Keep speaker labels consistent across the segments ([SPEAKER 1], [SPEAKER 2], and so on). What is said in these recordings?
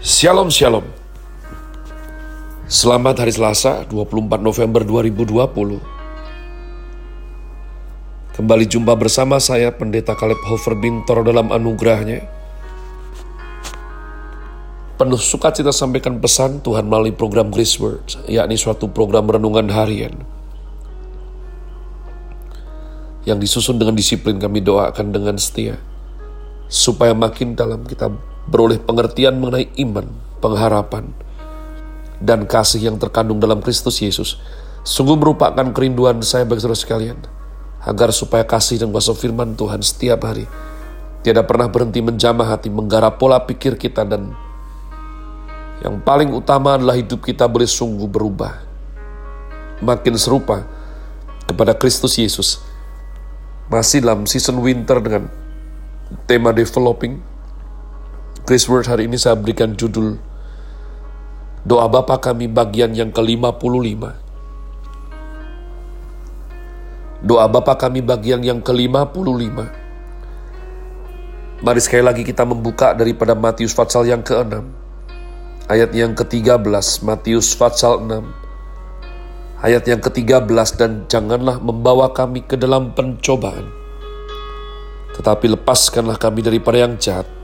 [SPEAKER 1] Shalom Shalom. Selamat hari Selasa 24 November 2020 Kembali jumpa bersama saya Pendeta Kaleb Hofer Bintor dalam anugerahnya. Penuh sukacita sampaikan pesan Tuhan melalui program Grace Words yakni suatu program renungan harian. Yang disusun dengan disiplin kami doakan dengan setia. Supaya makin dalam kita beroleh pengertian mengenai iman, pengharapan, dan kasih yang terkandung dalam Kristus Yesus. Sungguh merupakan kerinduan saya bagi saudara sekalian, agar supaya kasih dan kuasa firman Tuhan setiap hari tidak pernah berhenti menjamah hati, menggarap pola pikir kita dan yang paling utama adalah hidup kita boleh sungguh berubah. Makin serupa kepada Kristus Yesus. Masih dalam season winter dengan tema developing, Grace Word hari ini saya berikan judul Doa Bapa kami bagian yang ke-55. Doa Bapa kami bagian yang ke-55. Mari sekali lagi kita membuka daripada Matius Fatsal yang ke-6. Ayat yang ke-13, Matius Fatsal 6. Ayat yang ke-13, dan janganlah membawa kami ke dalam pencobaan. Tetapi lepaskanlah kami daripada yang jahat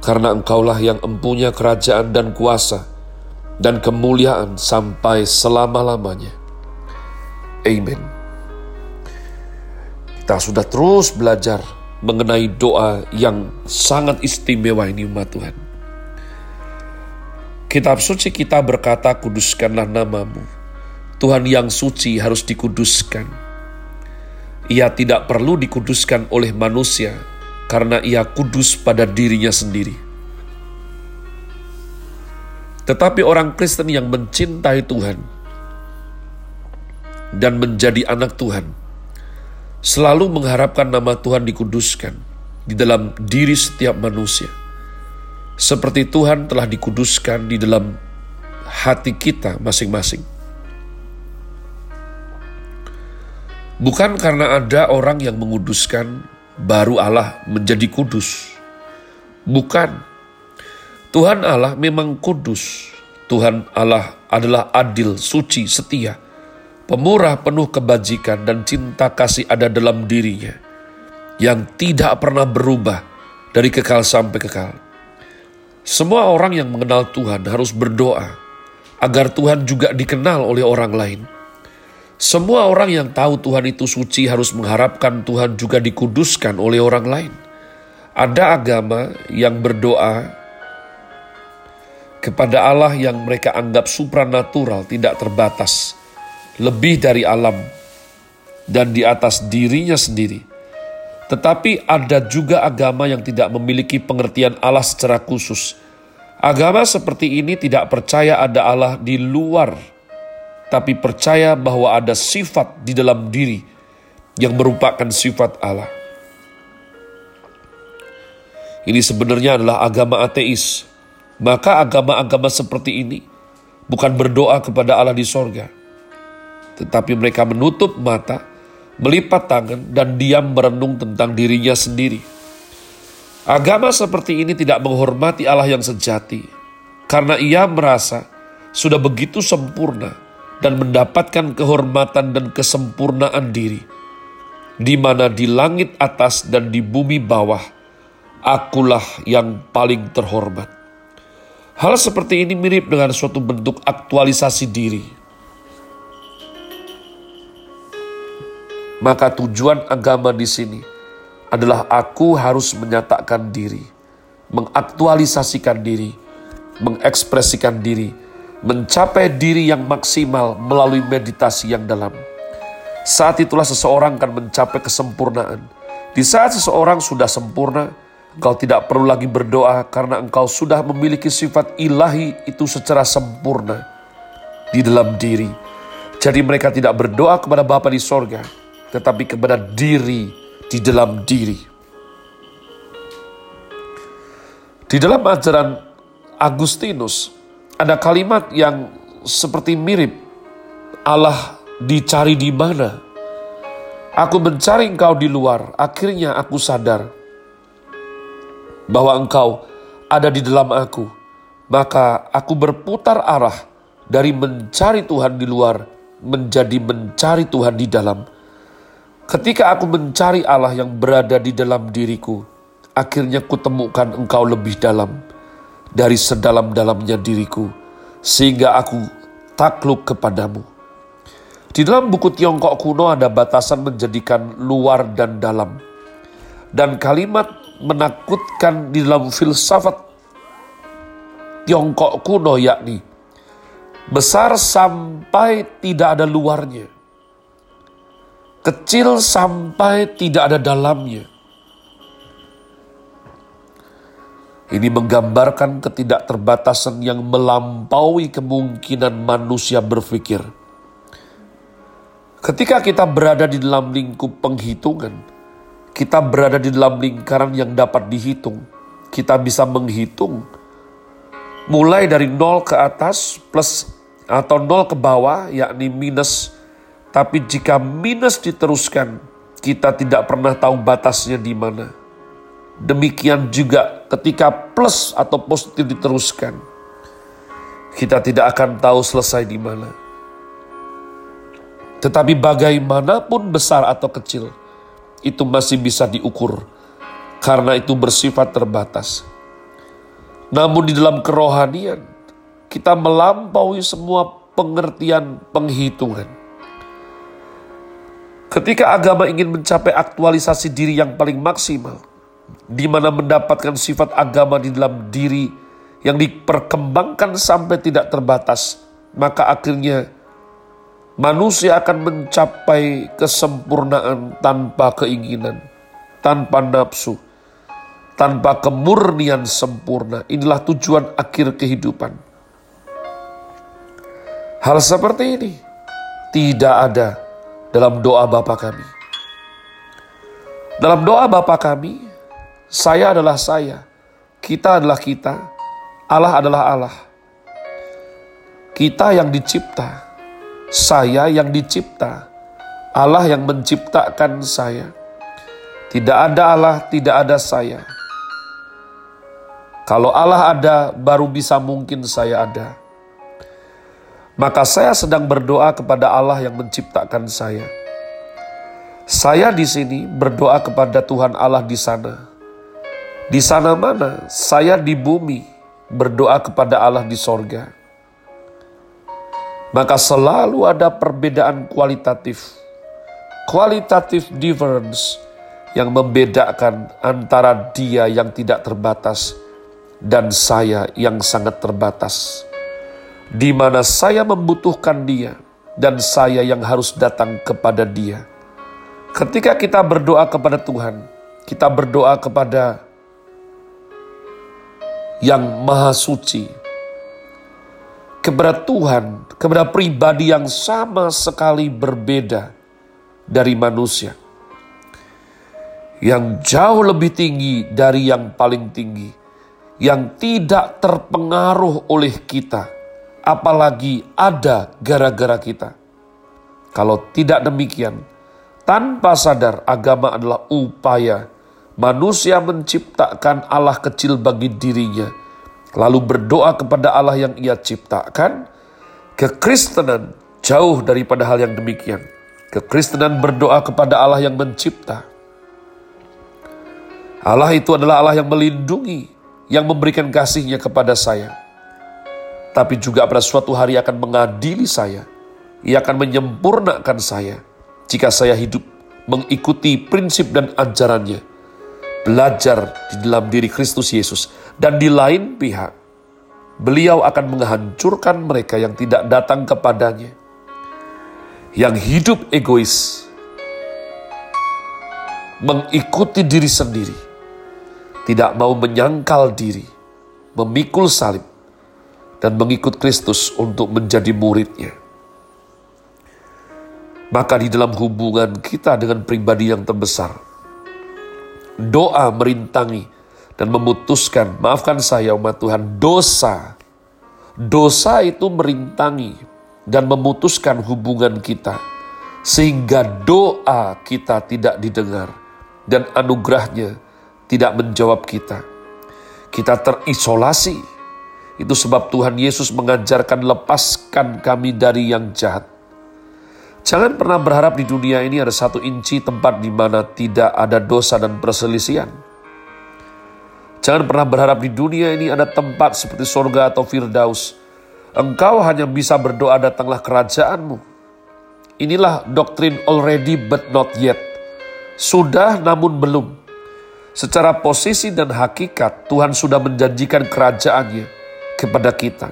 [SPEAKER 1] karena engkaulah yang empunya kerajaan dan kuasa dan kemuliaan sampai selama-lamanya. Amin. Kita sudah terus belajar mengenai doa yang sangat istimewa ini umat Tuhan. Kitab suci kita berkata, kuduskanlah namamu. Tuhan yang suci harus dikuduskan. Ia tidak perlu dikuduskan oleh manusia, karena ia kudus pada dirinya sendiri. Tetapi orang Kristen yang mencintai Tuhan dan menjadi anak Tuhan selalu mengharapkan nama Tuhan dikuduskan di dalam diri setiap manusia. Seperti Tuhan telah dikuduskan di dalam hati kita masing-masing. Bukan karena ada orang yang menguduskan baru Allah menjadi kudus. Bukan. Tuhan Allah memang kudus. Tuhan Allah adalah adil, suci, setia, pemurah, penuh kebajikan, dan cinta kasih ada dalam dirinya yang tidak pernah berubah dari kekal sampai kekal. Semua orang yang mengenal Tuhan harus berdoa agar Tuhan juga dikenal oleh orang lain semua orang yang tahu Tuhan itu suci harus mengharapkan Tuhan juga dikuduskan oleh orang lain. Ada agama yang berdoa kepada Allah yang mereka anggap supranatural, tidak terbatas, lebih dari alam, dan di atas dirinya sendiri. Tetapi ada juga agama yang tidak memiliki pengertian Allah secara khusus. Agama seperti ini tidak percaya ada Allah di luar tapi percaya bahwa ada sifat di dalam diri yang merupakan sifat Allah. Ini sebenarnya adalah agama ateis. Maka agama-agama seperti ini bukan berdoa kepada Allah di sorga. Tetapi mereka menutup mata, melipat tangan, dan diam merenung tentang dirinya sendiri. Agama seperti ini tidak menghormati Allah yang sejati, karena ia merasa sudah begitu sempurna dan mendapatkan kehormatan dan kesempurnaan diri, di mana di langit atas dan di bumi bawah, akulah yang paling terhormat. Hal seperti ini mirip dengan suatu bentuk aktualisasi diri. Maka tujuan agama di sini adalah aku harus menyatakan diri, mengaktualisasikan diri, mengekspresikan diri, mencapai diri yang maksimal melalui meditasi yang dalam. Saat itulah seseorang akan mencapai kesempurnaan. Di saat seseorang sudah sempurna, engkau tidak perlu lagi berdoa karena engkau sudah memiliki sifat ilahi itu secara sempurna di dalam diri. Jadi mereka tidak berdoa kepada Bapa di sorga, tetapi kepada diri di dalam diri. Di dalam ajaran Agustinus, ada kalimat yang seperti mirip Allah dicari di mana. Aku mencari engkau di luar, akhirnya aku sadar bahwa Engkau ada di dalam aku, maka aku berputar arah dari mencari Tuhan di luar menjadi mencari Tuhan di dalam. Ketika aku mencari Allah yang berada di dalam diriku, akhirnya kutemukan Engkau lebih dalam dari sedalam-dalamnya diriku, sehingga aku takluk kepadamu. Di dalam buku Tiongkok kuno ada batasan menjadikan luar dan dalam. Dan kalimat menakutkan di dalam filsafat Tiongkok kuno yakni besar sampai tidak ada luarnya. Kecil sampai tidak ada dalamnya. Ini menggambarkan ketidakterbatasan yang melampaui kemungkinan manusia berpikir. Ketika kita berada di dalam lingkup penghitungan, kita berada di dalam lingkaran yang dapat dihitung. Kita bisa menghitung mulai dari nol ke atas plus atau nol ke bawah yakni minus. Tapi jika minus diteruskan, kita tidak pernah tahu batasnya di mana. Demikian juga ketika plus atau positif diteruskan, kita tidak akan tahu selesai di mana. Tetapi bagaimanapun besar atau kecil, itu masih bisa diukur karena itu bersifat terbatas. Namun di dalam kerohanian, kita melampaui semua pengertian penghitungan. Ketika agama ingin mencapai aktualisasi diri yang paling maksimal, di mana mendapatkan sifat agama di dalam diri yang diperkembangkan sampai tidak terbatas, maka akhirnya manusia akan mencapai kesempurnaan tanpa keinginan, tanpa nafsu, tanpa kemurnian sempurna. Inilah tujuan akhir kehidupan. Hal seperti ini tidak ada dalam doa Bapa kami. Dalam doa Bapa kami, saya adalah saya, kita adalah kita, Allah adalah Allah. Kita yang dicipta, saya yang dicipta, Allah yang menciptakan saya. Tidak ada Allah, tidak ada saya. Kalau Allah ada, baru bisa mungkin saya ada. Maka saya sedang berdoa kepada Allah yang menciptakan saya. Saya di sini berdoa kepada Tuhan Allah di sana di sana mana saya di bumi berdoa kepada Allah di sorga. Maka selalu ada perbedaan kualitatif. Kualitatif difference yang membedakan antara dia yang tidak terbatas dan saya yang sangat terbatas. Di mana saya membutuhkan dia dan saya yang harus datang kepada dia. Ketika kita berdoa kepada Tuhan, kita berdoa kepada yang maha suci, kepada Tuhan, kepada pribadi yang sama sekali berbeda dari manusia, yang jauh lebih tinggi dari yang paling tinggi, yang tidak terpengaruh oleh kita, apalagi ada gara-gara kita. Kalau tidak demikian, tanpa sadar agama adalah upaya manusia menciptakan Allah kecil bagi dirinya, lalu berdoa kepada Allah yang ia ciptakan, kekristenan jauh daripada hal yang demikian. Kekristenan berdoa kepada Allah yang mencipta. Allah itu adalah Allah yang melindungi, yang memberikan kasihnya kepada saya. Tapi juga pada suatu hari akan mengadili saya. Ia akan menyempurnakan saya jika saya hidup mengikuti prinsip dan ajarannya belajar di dalam diri Kristus Yesus, dan di lain pihak, beliau akan menghancurkan mereka yang tidak datang kepadanya, yang hidup egois, mengikuti diri sendiri, tidak mau menyangkal diri, memikul salib, dan mengikut Kristus untuk menjadi muridnya. Maka di dalam hubungan kita dengan pribadi yang terbesar, doa merintangi dan memutuskan, maafkan saya umat Tuhan, dosa. Dosa itu merintangi dan memutuskan hubungan kita. Sehingga doa kita tidak didengar dan anugerahnya tidak menjawab kita. Kita terisolasi. Itu sebab Tuhan Yesus mengajarkan lepaskan kami dari yang jahat. Jangan pernah berharap di dunia ini ada satu inci tempat di mana tidak ada dosa dan perselisihan. Jangan pernah berharap di dunia ini ada tempat seperti sorga atau firdaus. Engkau hanya bisa berdoa datanglah kerajaanmu. Inilah doktrin already but not yet. Sudah namun belum. Secara posisi dan hakikat Tuhan sudah menjanjikan kerajaannya kepada kita.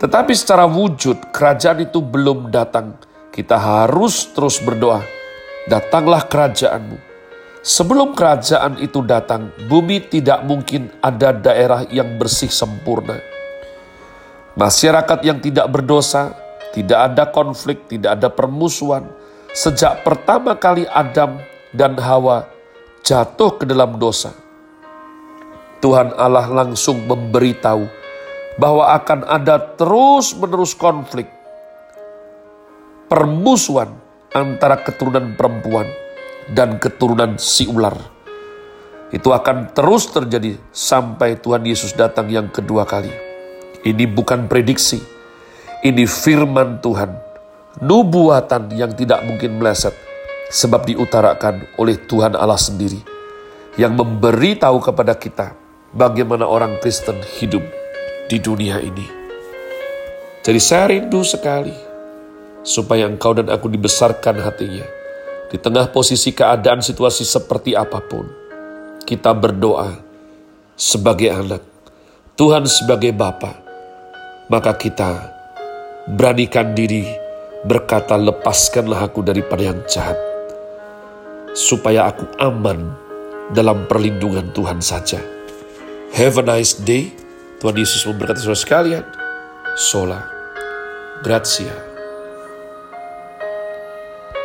[SPEAKER 1] Tetapi secara wujud kerajaan itu belum datang kita harus terus berdoa. Datanglah kerajaanmu. Sebelum kerajaan itu datang, bumi tidak mungkin ada daerah yang bersih sempurna. Masyarakat yang tidak berdosa, tidak ada konflik, tidak ada permusuhan. Sejak pertama kali Adam dan Hawa jatuh ke dalam dosa, Tuhan Allah langsung memberitahu bahwa akan ada terus-menerus konflik, permusuhan antara keturunan perempuan dan keturunan si ular. Itu akan terus terjadi sampai Tuhan Yesus datang yang kedua kali. Ini bukan prediksi, ini firman Tuhan, nubuatan yang tidak mungkin meleset, sebab diutarakan oleh Tuhan Allah sendiri, yang memberi tahu kepada kita bagaimana orang Kristen hidup di dunia ini. Jadi saya rindu sekali supaya engkau dan aku dibesarkan hatinya. Di tengah posisi keadaan situasi seperti apa pun, kita berdoa sebagai anak, Tuhan sebagai Bapa, maka kita beranikan diri berkata lepaskanlah aku daripada yang jahat, supaya aku aman dalam perlindungan Tuhan saja. Have a nice day. Tuhan Yesus memberkati saudara sekalian. Sola. Grazie.